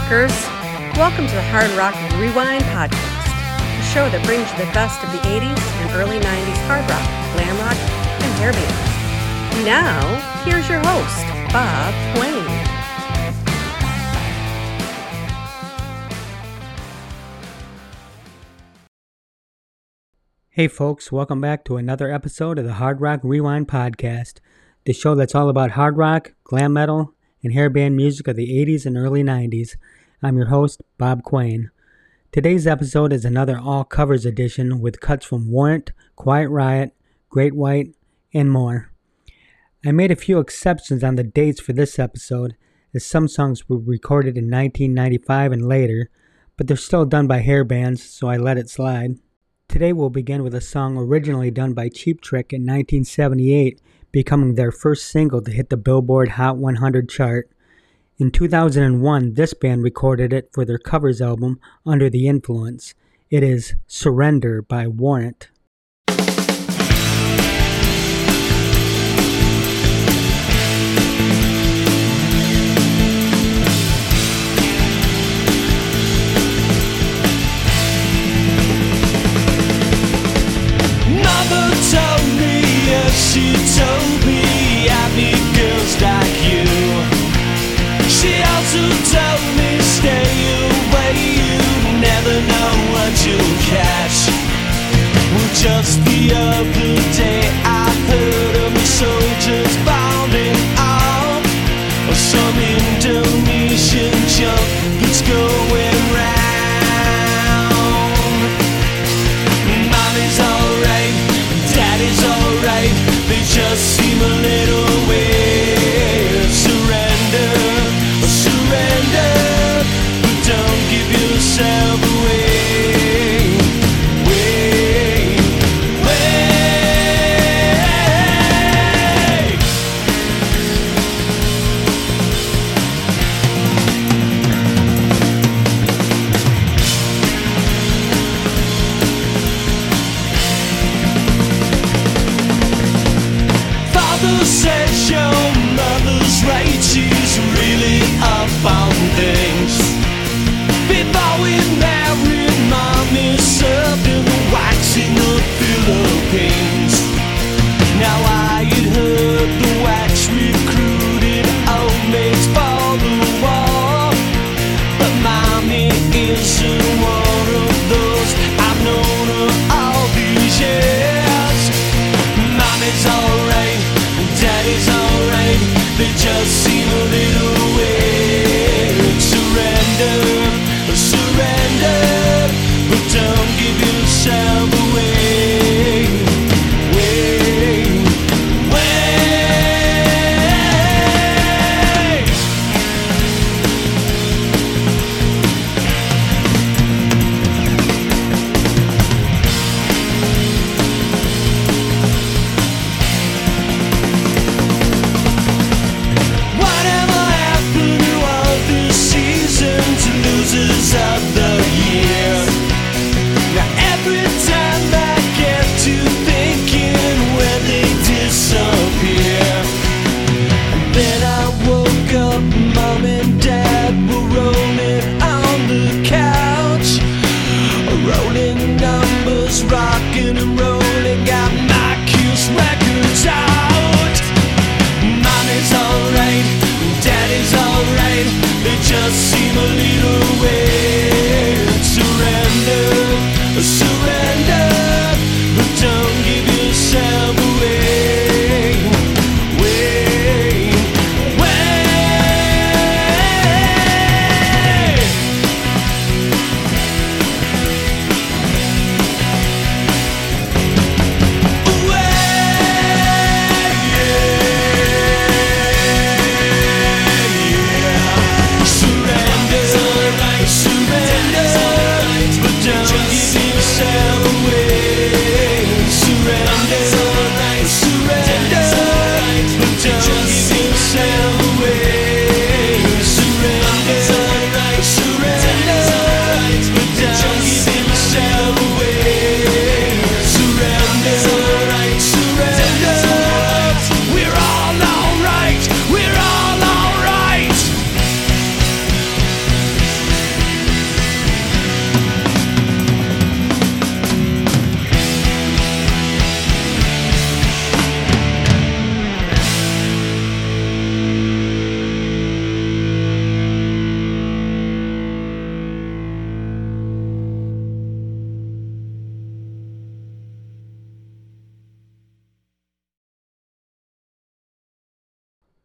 Rockers! Welcome to the Hard Rock Rewind Podcast, a show that brings you the best of the 80s and early 90s hard rock, glam rock, and hair bands. Now, here's your host, Bob Quane. Hey, folks, welcome back to another episode of the Hard Rock Rewind Podcast, the show that's all about hard rock, glam metal, and hair band music of the 80s and early 90s. I'm your host, Bob Quane. Today's episode is another all covers edition with cuts from Warrant, Quiet Riot, Great White, and more. I made a few exceptions on the dates for this episode, as some songs were recorded in 1995 and later, but they're still done by hair bands, so I let it slide. Today we'll begin with a song originally done by Cheap Trick in 1978 becoming their first single to hit the Billboard Hot 100 chart. In 2001, this band recorded it for their covers album Under the Influence. It is Surrender by Warrant.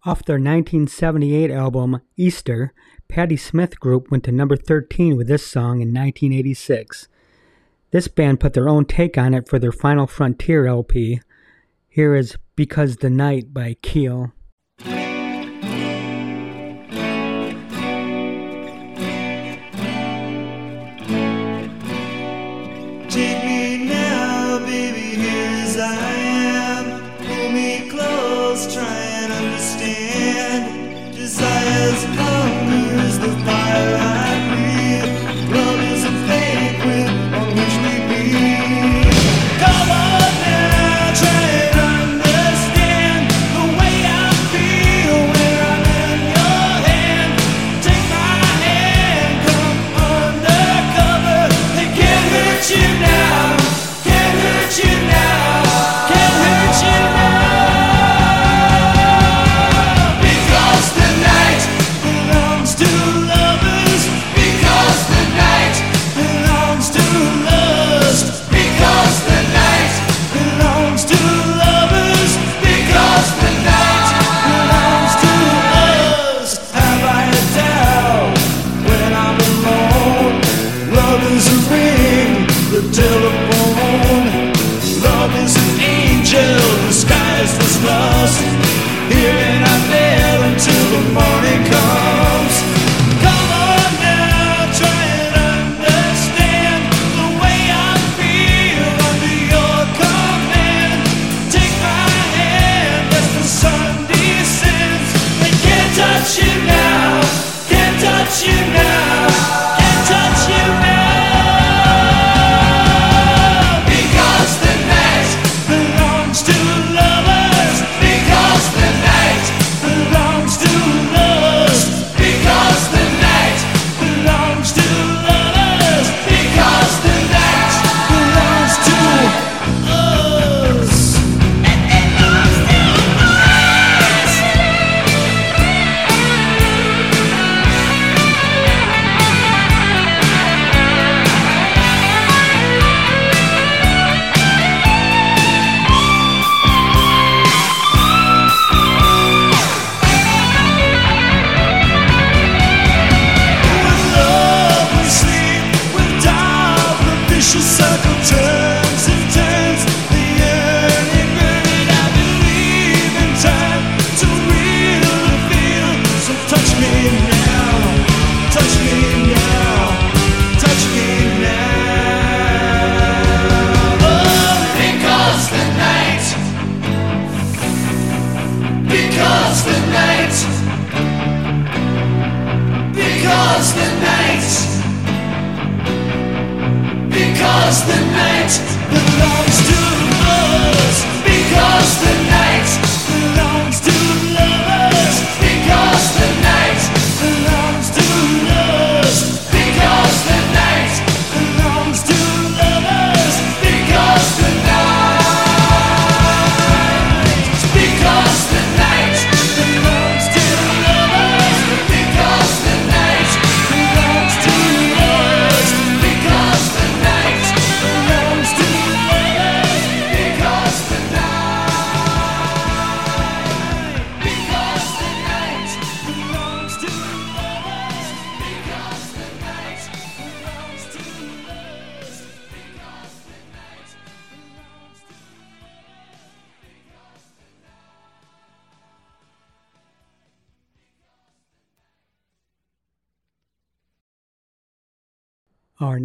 Off their 1978 album Easter, Patti Smith Group went to number 13 with this song in 1986. This band put their own take on it for their Final Frontier LP. Here is Because the Night by Keel.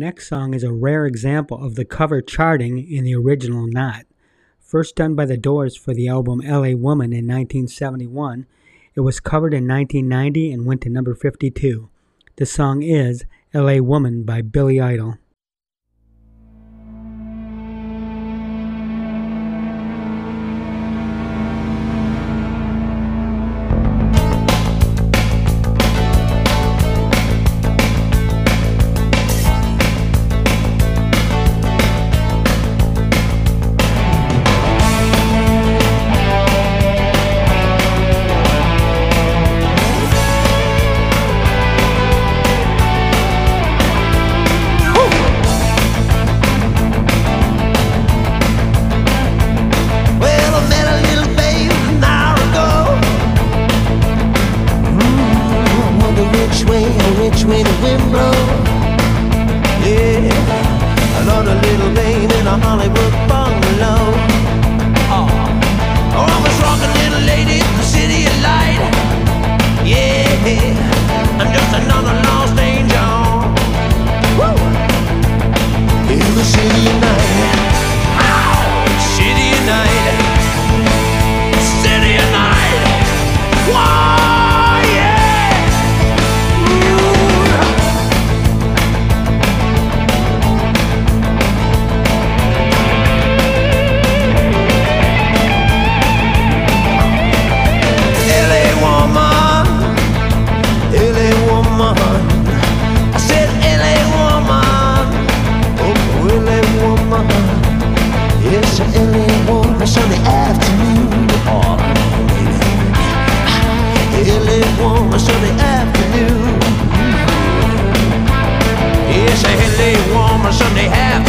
next song is a rare example of the cover charting in the original not. First done by The Doors for the album LA Woman in 1971, it was covered in 1990 and went to number 52. The song is LA Woman by Billy Idol. for some they have.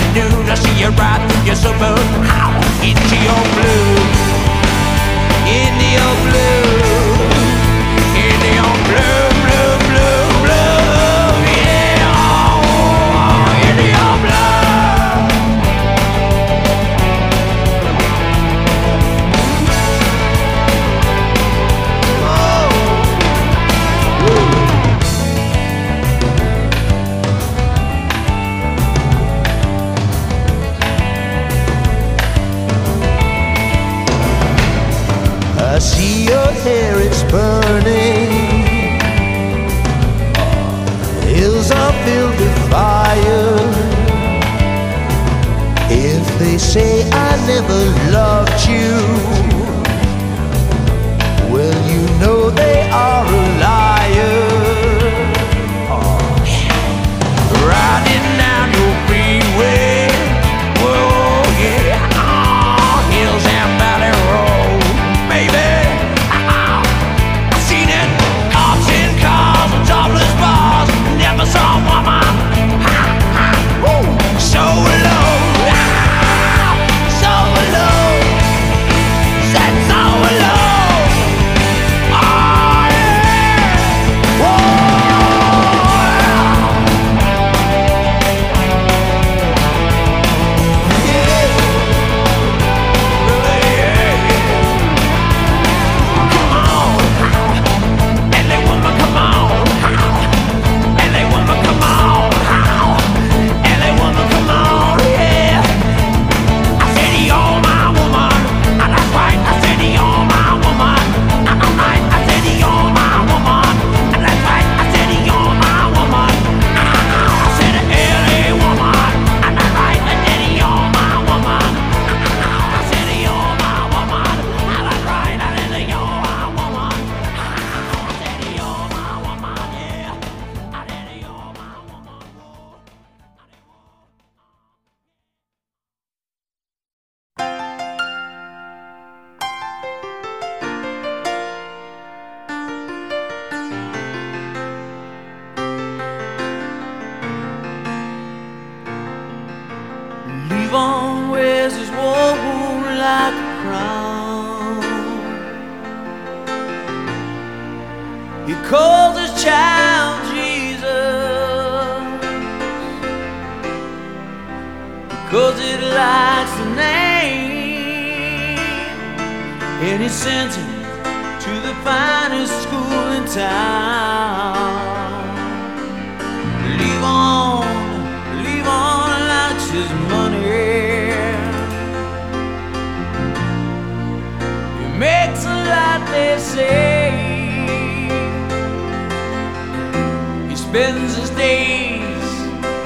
days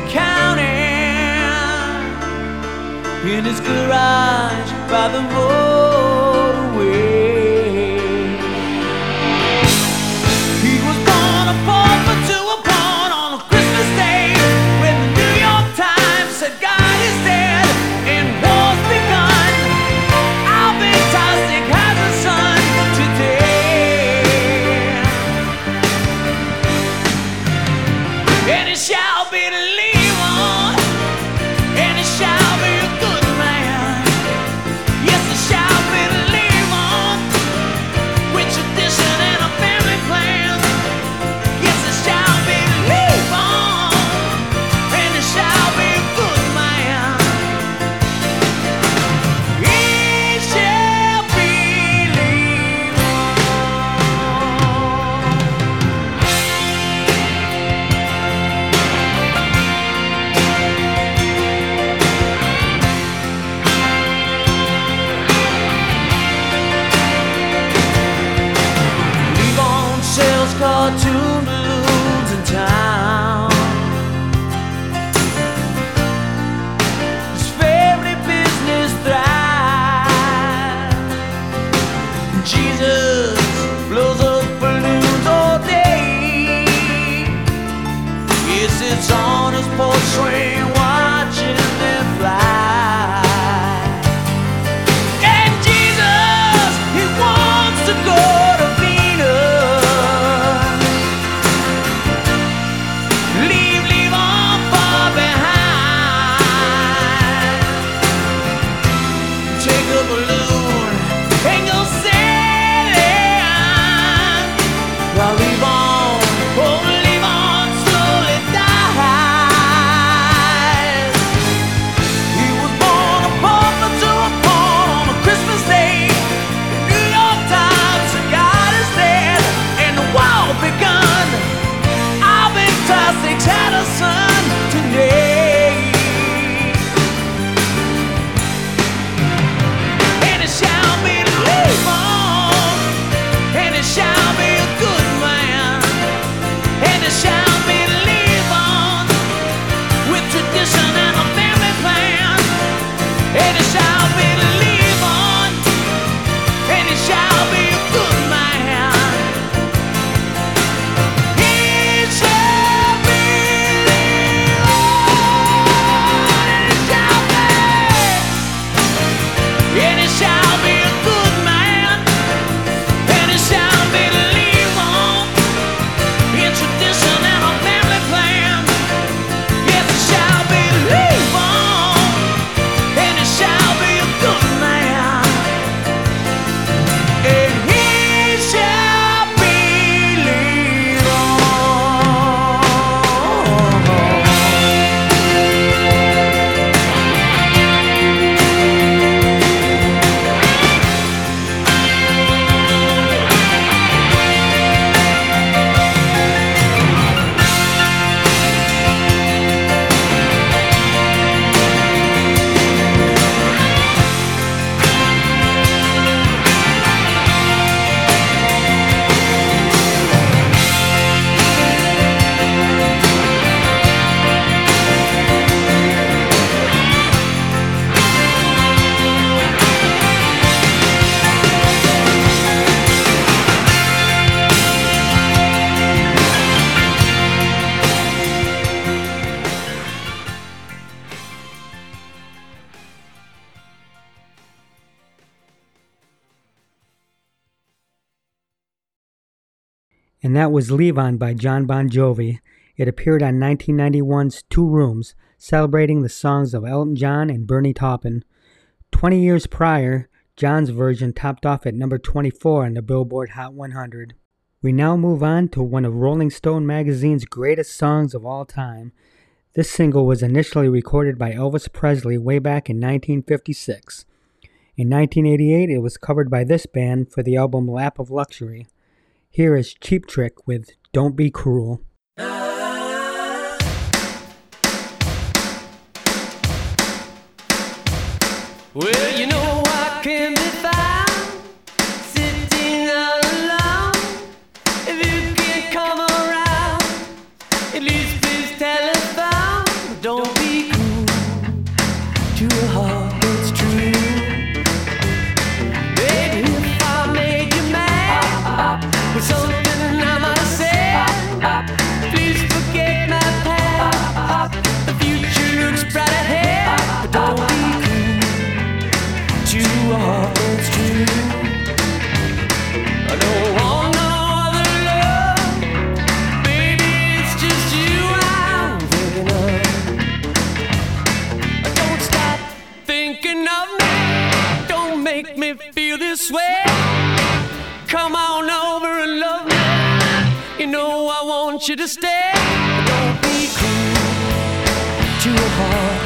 counting in his garage by the moon. and that was Levon by Jon Bon Jovi. It appeared on 1991's Two Rooms, celebrating the songs of Elton John and Bernie Taupin. 20 years prior, John's version topped off at number 24 on the Billboard Hot 100. We now move on to one of Rolling Stone magazine's greatest songs of all time. This single was initially recorded by Elvis Presley way back in 1956. In 1988, it was covered by this band for the album Lap of Luxury. Here is Cheap Trick with Don't Be Cruel. Well, you know. swear. Come on over and love me. You know I want you to stay. Don't be cruel to a heart.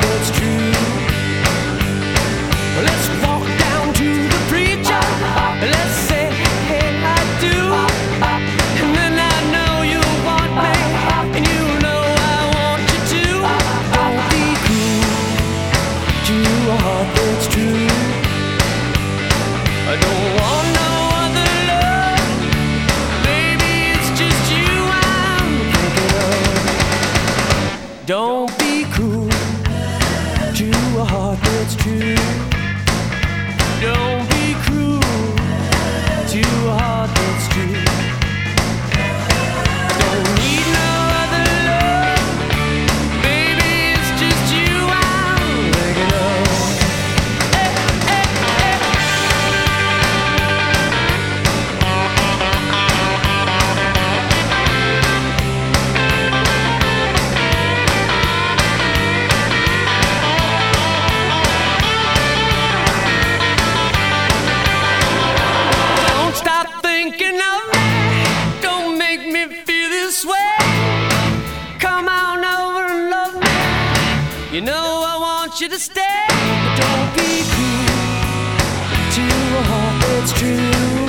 it's true.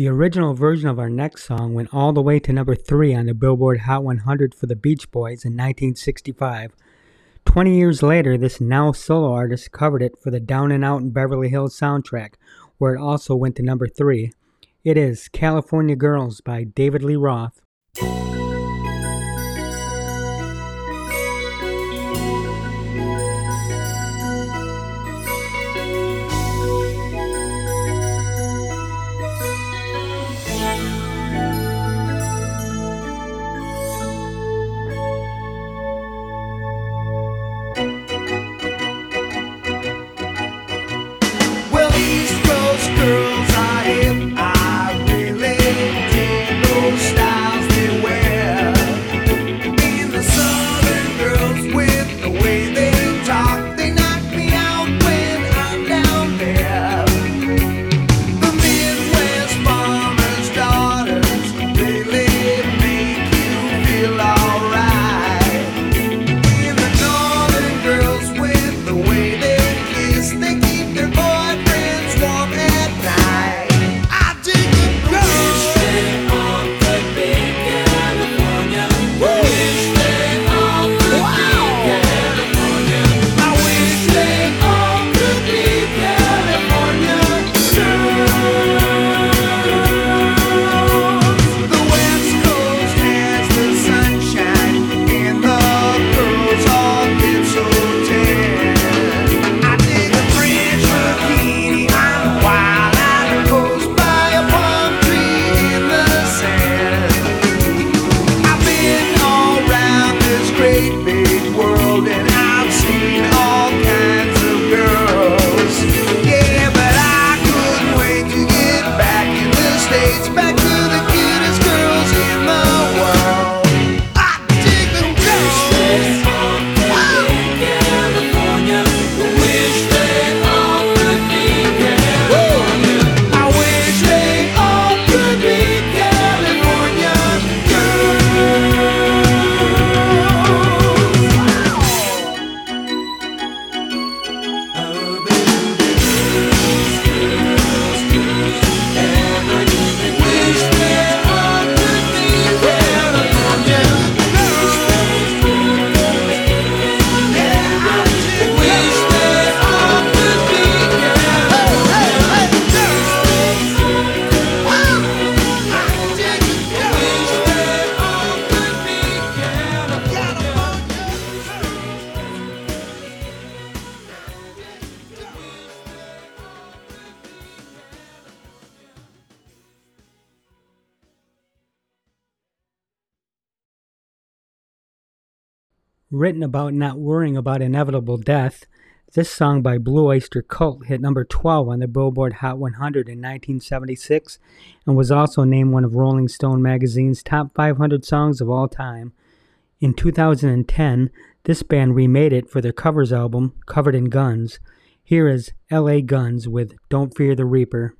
The original version of our next song went all the way to number 3 on the Billboard Hot 100 for the Beach Boys in 1965. 20 years later, this now solo artist covered it for the Down and Out in Beverly Hills soundtrack, where it also went to number 3. It is California Girls by David Lee Roth. written about not worrying about inevitable death, this song by Blue Oyster Cult hit number 12 on the Billboard Hot 100 in 1976 and was also named one of Rolling Stone magazine's top 500 songs of all time. In 2010, this band remade it for their covers album, Covered in Guns. Here is LA Guns with Don't Fear the Reaper.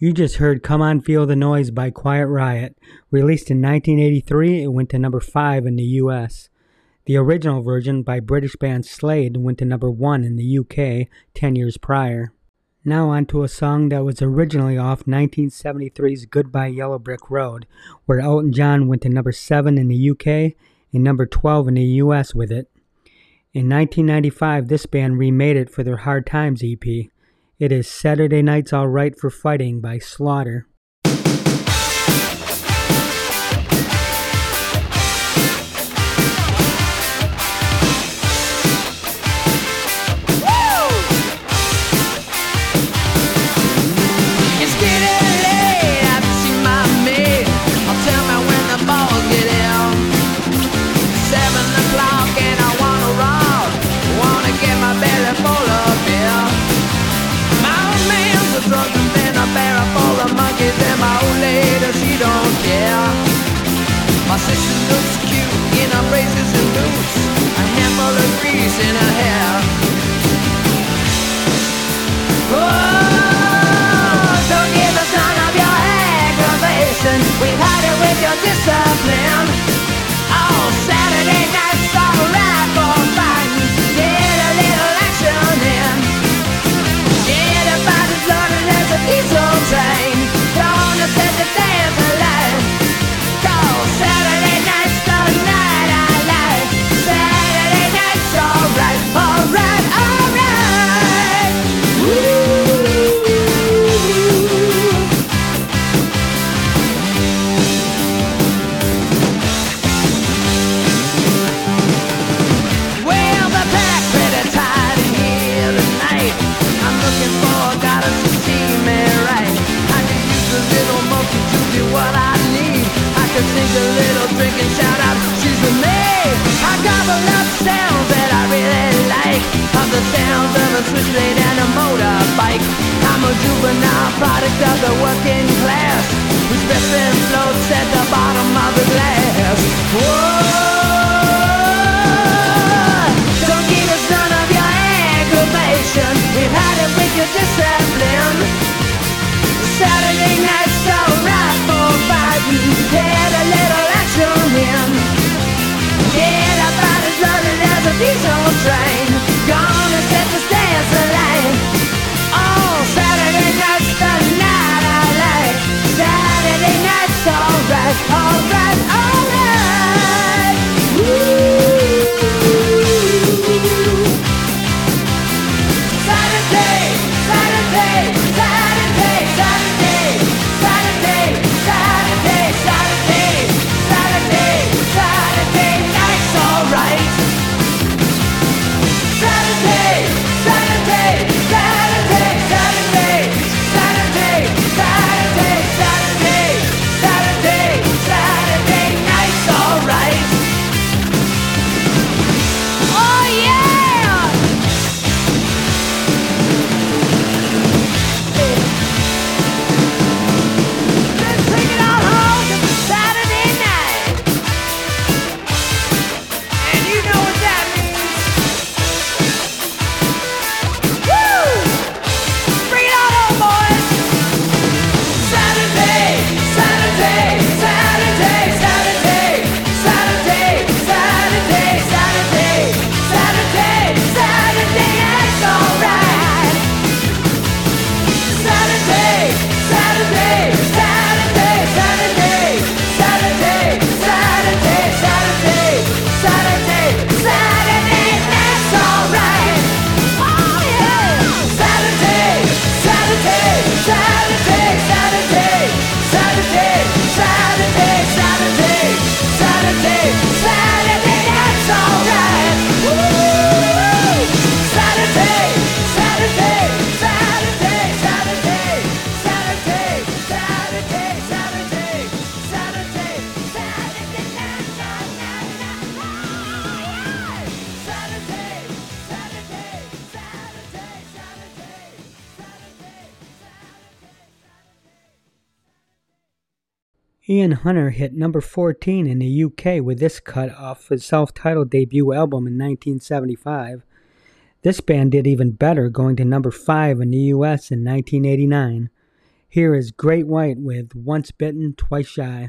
You just heard Cum on Feel the Noize by Quiet Riot. Released in 1983, it went to number 5 in the US. The original version by British band Slade went to number 1 in the UK 10 years prior. Now on to a song that was originally off 1973's Goodbye Yellow Brick Road, where Elton John went to number 7 in the UK and number 12 in the US with it. In 1995, this band remade it for their Hard Times EP. It is Saturday Night's Alright for Fighting by Slaughter. Ian Hunter hit number 14 in the UK with this cut off his self titled debut album in 1975. This band did even better, going to number 5 in the US in 1989. Here is Great White with Once Bitten, Twice Shy.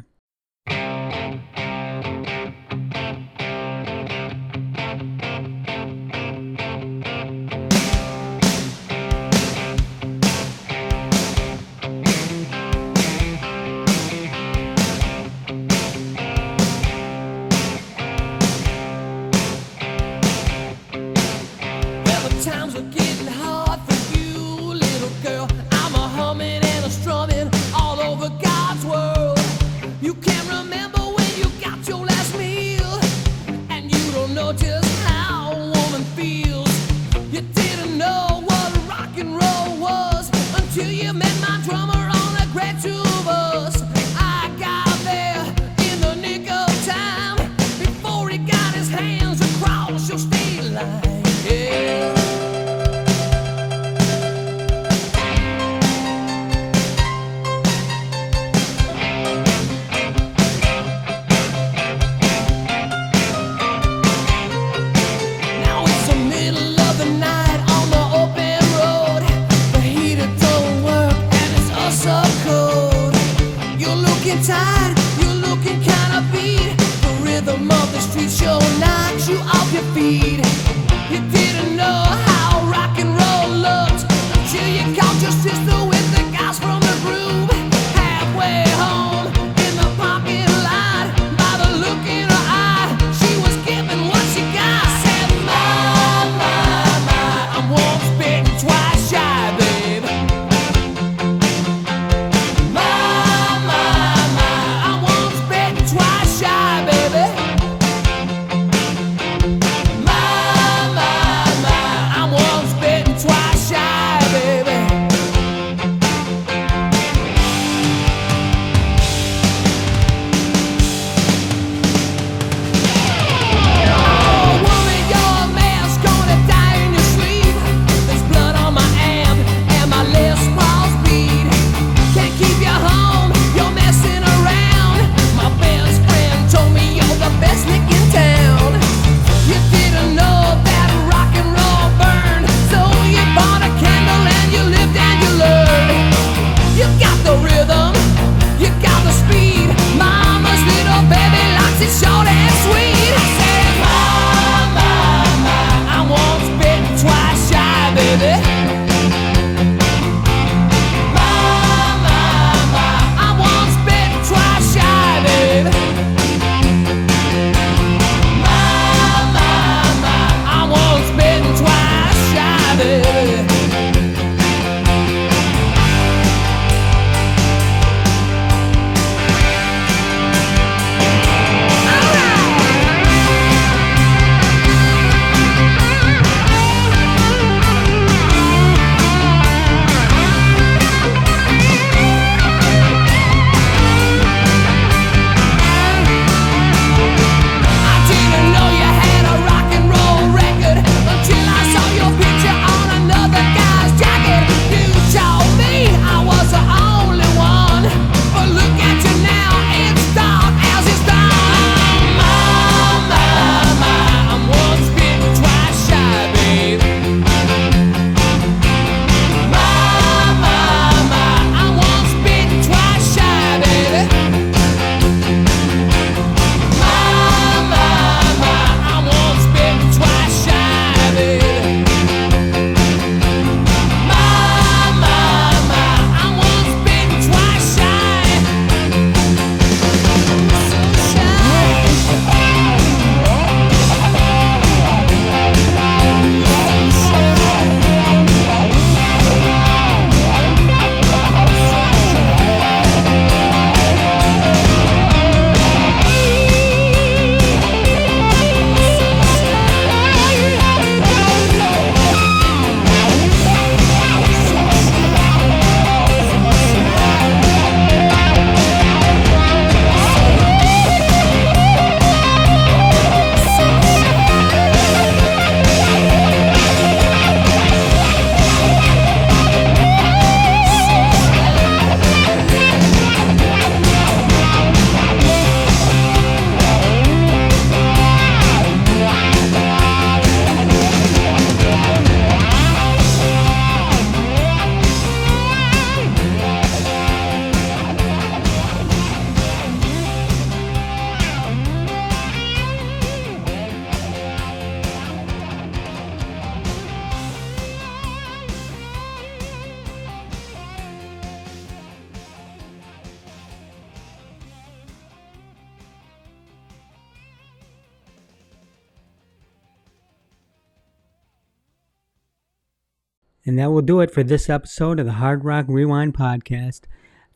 That will do it for this episode of the Hard Rock Rewind podcast.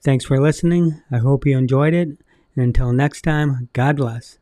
Thanks for listening. I hope you enjoyed it. And until next time, God bless.